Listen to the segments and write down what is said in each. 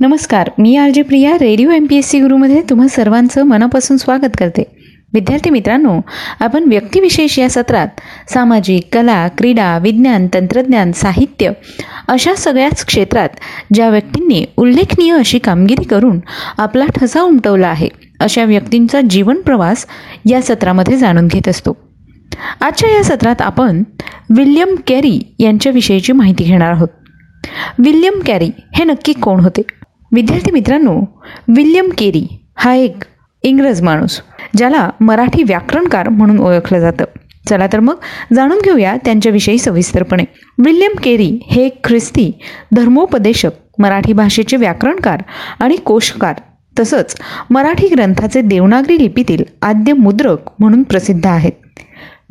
नमस्कार मी R J Priya radio M P S C गुरुमध्ये तुम्हा सर्वांचं मनापासून स्वागत करते. विद्यार्थी मित्रांनो आपण व्यक्तिविशेष या सत्रात सामाजिक कला क्रीडा विज्ञान तंत्रज्ञान साहित्य अशा सगळ्याच क्षेत्रात ज्या व्यक्तींनी उल्लेखनीय अशी कामगिरी करून आपला ठसा उमटवला आहे अशा व्यक्तींचा जीवन प्रवास या सत्रामध्ये जाणून घेत असतो. आजच्या या सत्रात आपण विल्यम कॅरी यांच्याविषयीची माहिती घेणार आहोत. विल्यम कॅरी हे नक्की कोण होते? विद्यार्थी मित्रांनो विल्यम केरी हा एक इंग्रज माणूस ज्याला मराठी व्याकरणकार म्हणून ओळखलं जातं. चला तर मग जाणून घेऊया त्यांच्याविषयी सविस्तरपणे. विल्यम केरी हे एक ख्रिस्ती धर्मोपदेशक मराठी भाषेचे व्याकरणकार आणि कोशकार तसंच मराठी ग्रंथाचे देवनागरी लिपीतील आद्य मुद्रक म्हणून प्रसिद्ध आहेत.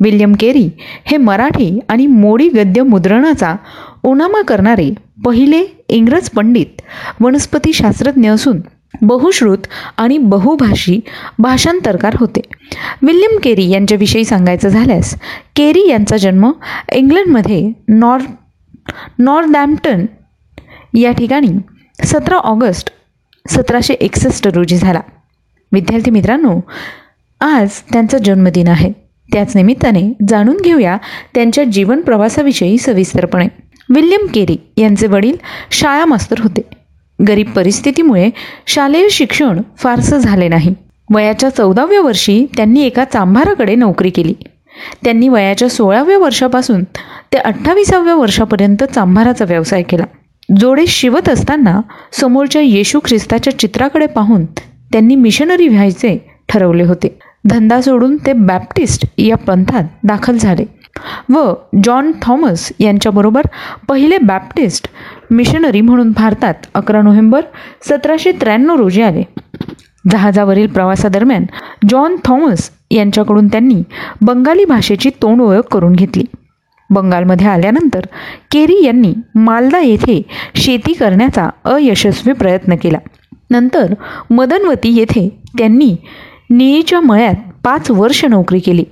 विल्यम केरी हे मराठी आणि मोडी गद्य मुद्रणाचा ओनामा करणारे पहिले इंग्रज पंडित वनस्पतीशास्त्रज्ञ असून बहुश्रुत आणि बहुभाषी भाषांतरकार होते. विल्यम केरी यांच्याविषयी सांगायचं झाल्यास केरी यांचा जन्म इंग्लंडमध्ये नॉर नॉर्दॅम्प्टन या ठिकाणी सतरा ऑगस्ट सतराशे एकसष्ट रोजी झाला. विद्यार्थी मित्रांनो आज त्यांचा जन्मदिन आहे. त्याच निमित्ताने जाणून घेऊया त्यांच्या जीवन प्रवासाविषयी सविस्तरपणे. विल्यम केरी यांचे वडील शाळा मास्तर होते. गरीब परिस्थितीमुळे शालेय शिक्षण फारसं झाले नाही. वयाच्या चौदाव्या वर्षी त्यांनी एका चांभाराकडे नोकरी केली. त्यांनी वयाच्या सोळाव्या वर्षापासून ते अठ्ठावीसाव्या वर्षापर्यंत चांभाराचा व्यवसाय केला. जोडे शिवत असताना समोरच्या येशू ख्रिस्ताच्या चित्राकडे पाहून त्यांनी मिशनरी व्हायचे ठरवले होते. धंदा सोडून ते बॅप्टिस्ट या पंथात दाखल झाले. व जॉन थॉमस यांच्याबरोबर पहिले बॅप्टिस्ट मिशनरी म्हणून भारतात अकरा नोव्हेंबर सतराशे त्र्याण्णव रोजी आले. जहाजावरील प्रवासादरम्यान जॉन थॉमस यांच्याकडून त्यांनी बंगाली भाषेची तोंड ओळख करून घेतली. बंगालमध्ये आल्यानंतर केरी यांनी मालदा येथे शेती करण्याचा अयशस्वी प्रयत्न केला. नंतर मदनवती येथे त्यांनी निळीच्या मळ्यात पाच वर्ष नोकरी केली.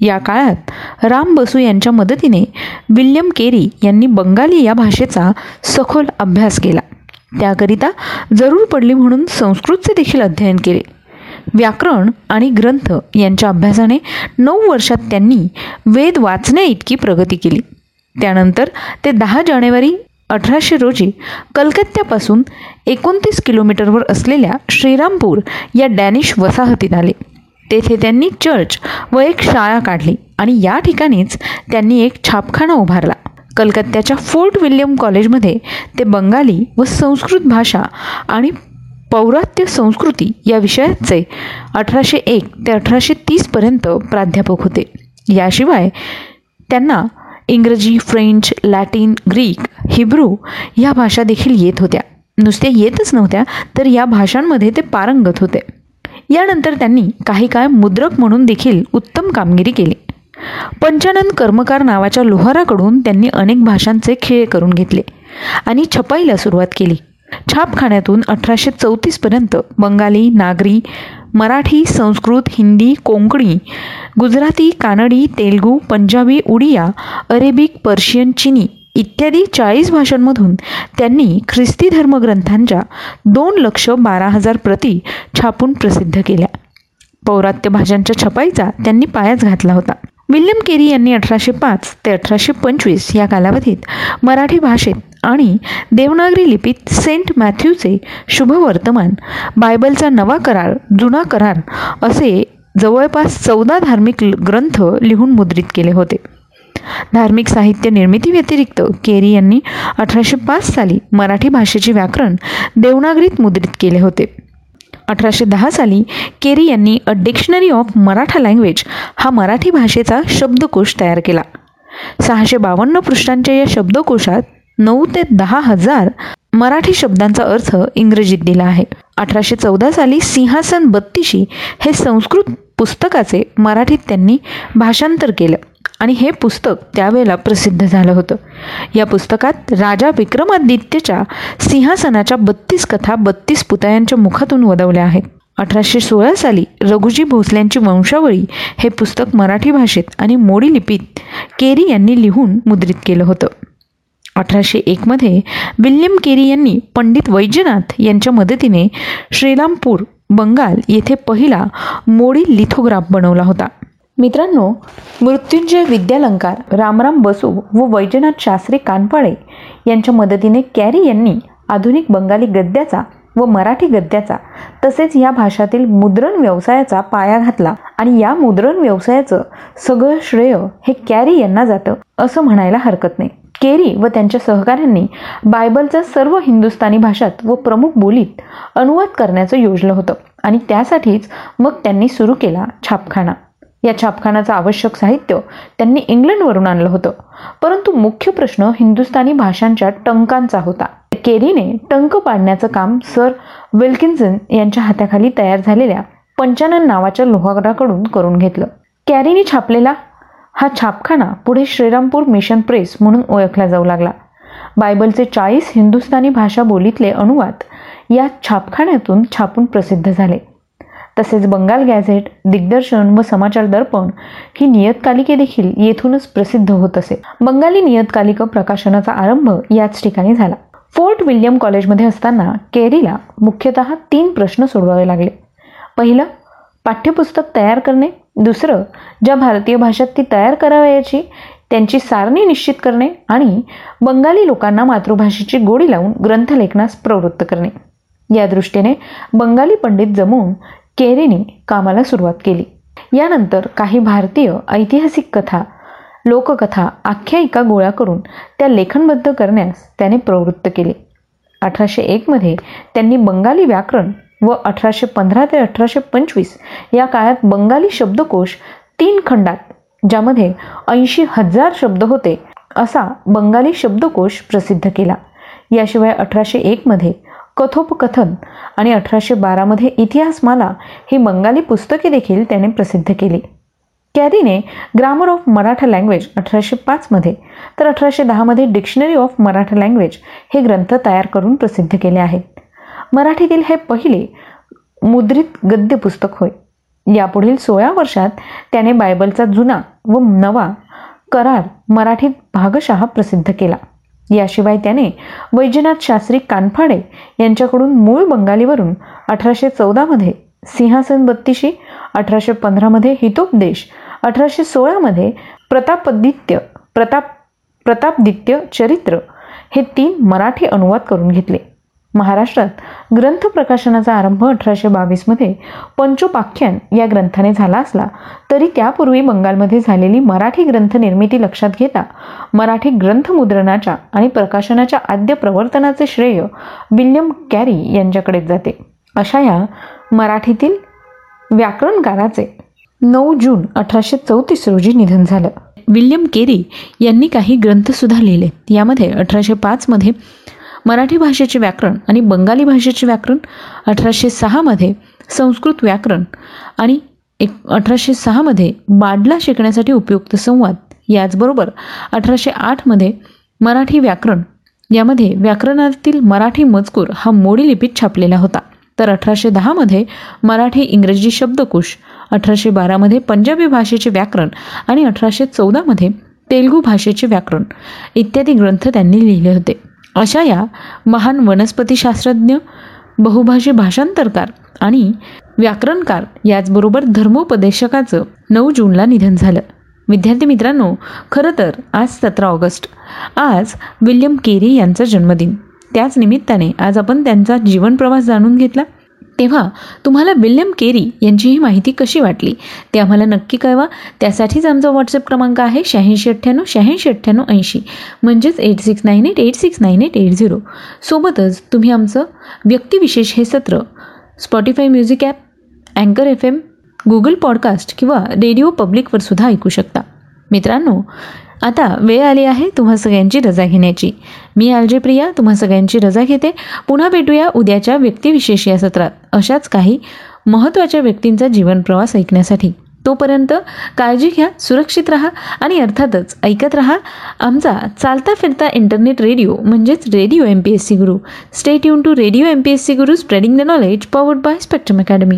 या काळात राम बसू यांच्या मदतीने विल्यम केरी यांनी बंगाली या भाषेचा सखोल अभ्यास केला. त्याकरिता जरूर पडली म्हणून संस्कृतचे देखील अध्ययन केले. व्याकरण आणि ग्रंथ यांच्या अभ्यासाने नऊ वर्षात त्यांनी वेद वाचण्या इतकी प्रगती केली. त्यानंतर ते दहा जानेवारी अठराशे रोजी कलकत्त्यापासून एकोणतीस किलोमीटरवर असलेल्या श्रीरामपूर या डॅनिश वसाहतीत आले. तेथे त्यांनी चर्च व एक शाळा काढली. आणि या ठिकाणीच त्यांनी एक छापखाना उभारला. कलकत्त्याच्या फोर्ट विल्यम कॉलेजमध्ये ते बंगाली व संस्कृत भाषा आणि पौरात्य संस्कृती या विषयाचे अठराशे एक ते अठराशे तीसपर्यंत प्राध्यापक होते. याशिवाय त्यांना इंग्रजी फ्रेंच लॅटिन ग्रीक हिब्रू ह्या भाषा देखील येत होत्या. नुसत्या येतच नव्हत्या तर या भाषांमध्ये ते पारंगत होते. यानंतर त्यांनी काही काळ मुद्रक म्हणून देखील उत्तम कामगिरी केली. पंचानन कर्मकार नावाच्या लोहाराकडून त्यांनी अनेक भाषांचे खेळ करून घेतले आणि छपाईला सुरुवात केली. छापखान्यातून अठराशे चौतीसपर्यंत बंगाली नागरी मराठी संस्कृत हिंदी कोंकणी गुजराती कानडी तेलगू पंजाबी उडिया अरेबिक पर्शियन चिनी इत्यादी चाळीस भाषांमधून त्यांनी ख्रिस्ती धर्मग्रंथांच्या दोन लक्ष बारा हजार प्रती छापून प्रसिद्ध केल्या. पौरात्य भाषांच्या छपाईचा त्यांनी पायाच घातला होता. विल्यम केरी यांनी अठराशे पाच ते अठराशे पंचवीस या कालावधीत मराठी भाषेत आणि देवनागरी लिपीत सेंट मॅथ्यूचे शुभवर्तमान बायबलचा नवा करार जुना करार असे जवळपास चौदा धार्मिक ग्रंथ लिहून मुद्रित केले होते. धार्मिक साहित्य निर्मिती व्यतिरिक्त केरी यांनी अठराशे पाच साली मराठी भाषेचे व्याकरण देवनागरीत मुद्रित केले होते. अठराशे दहा साली केरी यांनी a dictionary of Maratha language हा मराठी भाषेचा शब्दकोश तयार केला. सहाशे बावन्न पृष्ठांच्या या शब्दकोशात नऊ ते दहा हजार मराठी शब्दांचा अर्थ इंग्रजीत दिला आहे. अठराशे चौदा साली सिंहासन बत्तीशी हे संस्कृत पुस्तकाचे मराठीत त्यांनी भाषांतर केलं. आणि हे पुस्तक त्यावेळेला प्रसिद्ध झालं होतं. या पुस्तकात राजा विक्रमादित्यच्या सिंहासनाच्या बत्तीस कथा बत्तीस पुतळ्यांच्या मुखातून वदवल्या आहेत. अठराशे सोळा साली रघुजी भोसल्यांची वंशावळी हे पुस्तक मराठी भाषेत आणि मोडी लिपीत केरी यांनी लिहून मुद्रित केलं होतं. अठराशे एकमध्ये विल्यम केरी यांनी पंडित वैजनाथ यांच्या मदतीने श्रीरामपूर बंगाल येथे पहिला मोडी लिथोग्राफ बनवला होता. मित्रांनो मृत्युंजय विद्यालंकार रामराम बसू व वैजनाथ शास्त्री कानपाळे यांच्या मदतीने कॅरी यांनी आधुनिक बंगाली गद्याचा व मराठी गद्याचा तसेच या भाषातील मुद्रण व्यवसायाचा पाया घातला आणि या मुद्रण व्यवसायाचं सगळं श्रेय हे कॅरी यांना जातं असं म्हणायला हरकत नाही. केरी व त्यांच्या सहकाऱ्यांनी बायबलचा सर्व हिंदुस्थानी भाषात व प्रमुख बोलीत अनुवाद करण्याचं योजलं होतं आणि त्यासाठीच मग त्यांनी सुरू केला छापखाना. या छापखानाचं आवश्यक साहित्य त्यांनी इंग्लंडवरून आणलं होतं. परंतु मुख्य प्रश्न हिंदुस्थानी भाषांच्या टंकांचा होता. केरीने टंक पाडण्याचं काम सर विल्किन्सन यांच्या हाताखाली तयार झालेल्या पंचानन नावाच्या लोहाराकडून करून घेतलं. कॅरीने छापलेला हा छापखाना पुढे श्रीरामपूर मिशन प्रेस म्हणून ओळखला जाऊ लागला. बायबलचे चाळीस हिंदुस्थानी भाषा बोलीतले अनुवाद या छापखान्यातून छापून प्रसिद्ध झाले. तसेच बंगाल गॅझेट दिग्दर्शन व समाचार दर्पण ही नियतकालिके देखील येथूनच प्रसिद्ध होत असे. बंगाली नियतकालिक प्रकाशनाचा आरंभ याच ठिकाणी झाला. फोर्ट विल्यम कॉलेजमध्ये असताना केरीला मुख्यतः तीन प्रश्न सोडवावे लागले. पहिलं पाठ्यपुस्तक तयार करणे. दुसरं ज्या भारतीय भाषेत ती तयार करावयाची त्यांची सारणी निश्चित करणे आणि बंगाली लोकांना मातृभाषेची गोडी लावून ग्रंथलेखनास प्रवृत्त करणे. या दृष्टीने बंगाली पंडित जमवून केरीने कामाला सुरुवात केली. यानंतर काही भारतीय ऐतिहासिक कथा लोककथा आख्यायिका गोळा करून त्या लेखनबद्ध करण्यास त्याने प्रवृत्त केले. अठराशे एकमध्ये त्यांनी बंगाली व्याकरण व अठराशे पंधरा ते अठराशे पंचवीस या काळात बंगाली शब्दकोश तीन खंडात ज्यामध्ये ऐंशी हजार शब्द होते असा बंगाली शब्दकोश प्रसिद्ध केला. याशिवाय अठराशे एकमध्ये कथोपकथन आणि अठराशे बारामध्ये इतिहासमाला ही बंगाली पुस्तके देखील त्याने प्रसिद्ध केली. कॅरीने ग्रामर ऑफ मराठा लँग्वेज अठराशे पाचमध्ये तर अठराशे दहामध्ये डिक्शनरी ऑफ मराठा लँग्वेज हे ग्रंथ तयार करून प्रसिद्ध केले आहेत. मराठीतील हे पहिले मुद्रित गद्य पुस्तक होय. यापुढील सोळा वर्षात त्याने बायबलचा जुना व नवा करार मराठीत भागशहा प्रसिद्ध केला. याशिवाय त्याने वैजनाथ शास्त्री कानफाडे यांच्याकडून मूळ बंगालीवरून अठराशे चौदामध्ये सिंहासन बत्तीशी अठराशे पंधरामध्ये हितोपदेश अठराशे सोळामध्ये प्रतापदित्य प्रताप प्रतापदित्य चरित्र हे तीन मराठी अनुवाद करून घेतले. महाराष्ट्रात ग्रंथ प्रकाशनाचा आरंभ अठराशे बावीसमध्ये पंचोपाख्यान या ग्रंथाने झाला असला तरी त्यापूर्वी बंगालमध्ये झालेली मराठी ग्रंथ निर्मिती लक्षात घेता मराठी ग्रंथमुद्रणाच्या आणि प्रकाशनाच्या आद्य प्रवर्तनाचे श्रेय विल्यम कॅरी यांच्याकडेच जाते. अशा या मराठीतील व्याकरणकाराचे नऊ जून अठराशे चौतीस रोजी निधन झालं. विल्यम केरी यांनी काही ग्रंथसुद्धा लिहिले. यामध्ये अठराशे पाचमध्ये मराठी भाषेचे व्याकरण आणि बंगाली भाषेचे व्याकरण अठराशे सहामध्ये संस्कृत व्याकरण आणि एक अठराशे सहामध्ये बाडला शिकण्यासाठी उपयुक्त संवाद. याचबरोबर अठराशे आठमध्ये मराठी व्याकरण यामध्ये व्याकरणातील मराठी मजकूर हा मोडी लिपीत छापलेला होता. तर अठराशे दहामध्ये मराठी इंग्रजी शब्दकोश अठराशे बारामध्ये पंजाबी भाषेचे व्याकरण आणि अठराशे चौदामध्ये तेलगू भाषेचे व्याकरण इत्यादी ग्रंथ त्यांनी लिहिले होते. अशा या महान वनस्पतीशास्त्रज्ञ बहुभाषी भाषांतरकार आणि व्याकरणकार याचबरोबर धर्मोपदेशकाचं नऊ जूनला निधन झालं. विद्यार्थी मित्रांनो खरं तर आज सतरा ऑगस्ट. आज विल्यम केरी यांचा जन्मदिन. त्याच निमित्ताने आज आपण त्यांचा जीवनप्रवास जाणून घेतला. तेव्हा तुम्हाला विल्यम केरी यांची ही माहिती कशी वाटली? ते आम्हाला नक्की कळवा. त्यासाठीच आमचा व्हॉट्सअप क्रमांक आहे शहाऐंशी अठ्ठ्याण्णव शहाऐंशी अठ्ठ्याण्णव ऐंशी. म्हणजेच eight six nine eight eight six nine eight eight zero सोबतच तुम्ही आमचं व्यक्तिविशेष हे सत्र स्पॉटीफाय म्युझिक ॲप अँकर एफ एम गुगल पॉडकास्ट किंवा रेडिओ पब्लिकवर सुद्धा ऐकू शकता. मित्रांनो आता वेळ आली आहे तुम्हा सगळ्यांची रजा घेण्याची. मी आलजे प्रिया तुम्हा सगळ्यांची रजा घेते. पुन्हा भेटूया उद्याच्या व्यक्तिविशेष या सत्रात. अशाच काही महत्त्वाच्या व्यक्तींचा जीवनप्रवास ऐकण्यासाठी. तोपर्यंत काळजी घ्या सुरक्षित राहा आणि अर्थातच ऐकत राहा. आमचा चालता फिरता इंटरनेट रेडिओ म्हणजेच radio M P S C Guru. Stay युन to radio M P S C Guru spreading the knowledge powered by Spectrum Academy